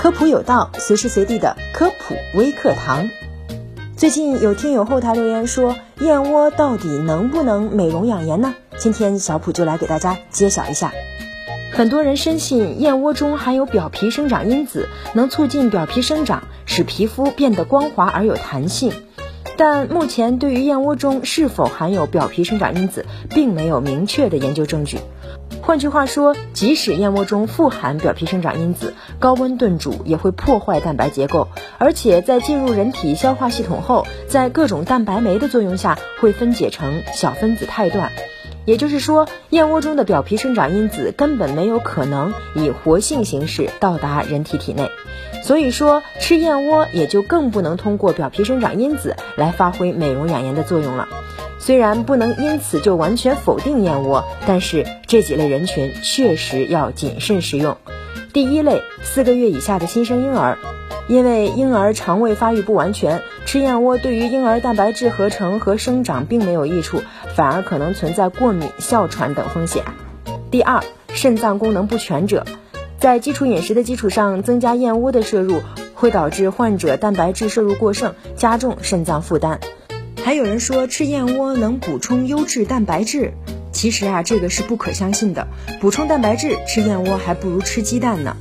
科普有道，随时随地的科普微课堂。最近有听友后台留言说，燕窝到底能不能美容养颜呢？今天小普就来给大家揭晓一下。很多人深信燕窝中含有表皮生长因子，能促进表皮生长，使皮肤变得光滑而有弹性。但目前对于燕窝中是否含有表皮生长因子，并没有明确的研究证据。换句话说，即使燕窝中富含表皮生长因子，高温炖煮也会破坏蛋白结构，而且在进入人体消化系统后，在各种蛋白酶的作用下，会分解成小分子肽段。也就是说，燕窝中的表皮生长因子根本没有可能以活性形式到达人体体内。所以说，吃燕窝也就更不能通过表皮生长因子来发挥美容养颜的作用了。虽然不能因此就完全否定燕窝，但是这几类人群确实要谨慎食用。第一类，四个月以下的新生婴儿，因为婴儿肠胃发育不完全，吃燕窝对于婴儿蛋白质合成和生长并没有益处，反而可能存在过敏、哮喘等风险。第二，肾脏功能不全者，在基础饮食的基础上增加燕窝的摄入，会导致患者蛋白质摄入过剩，加重肾脏负担。还有人说吃燕窝能补充优质蛋白质，其实啊，这个是不可相信的。补充蛋白质吃燕窝还不如吃鸡蛋呢，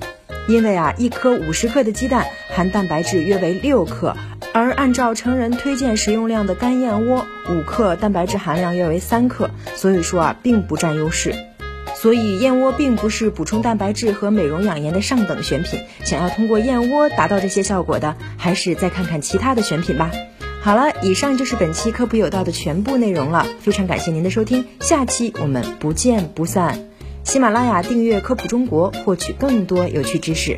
因为啊，一颗五十克的鸡蛋含蛋白质约为六克，而按照成人推荐食用量的干燕窝，五克蛋白质含量约为三克，所以说啊，并不占优势。所以燕窝并不是补充蛋白质和美容养颜的上等选品，想要通过燕窝达到这些效果的，还是再看看其他的选品吧。好了，以上就是本期科普有道的全部内容了，非常感谢您的收听，下期我们不见不散。喜马拉雅订阅科普中国，获取更多有趣知识。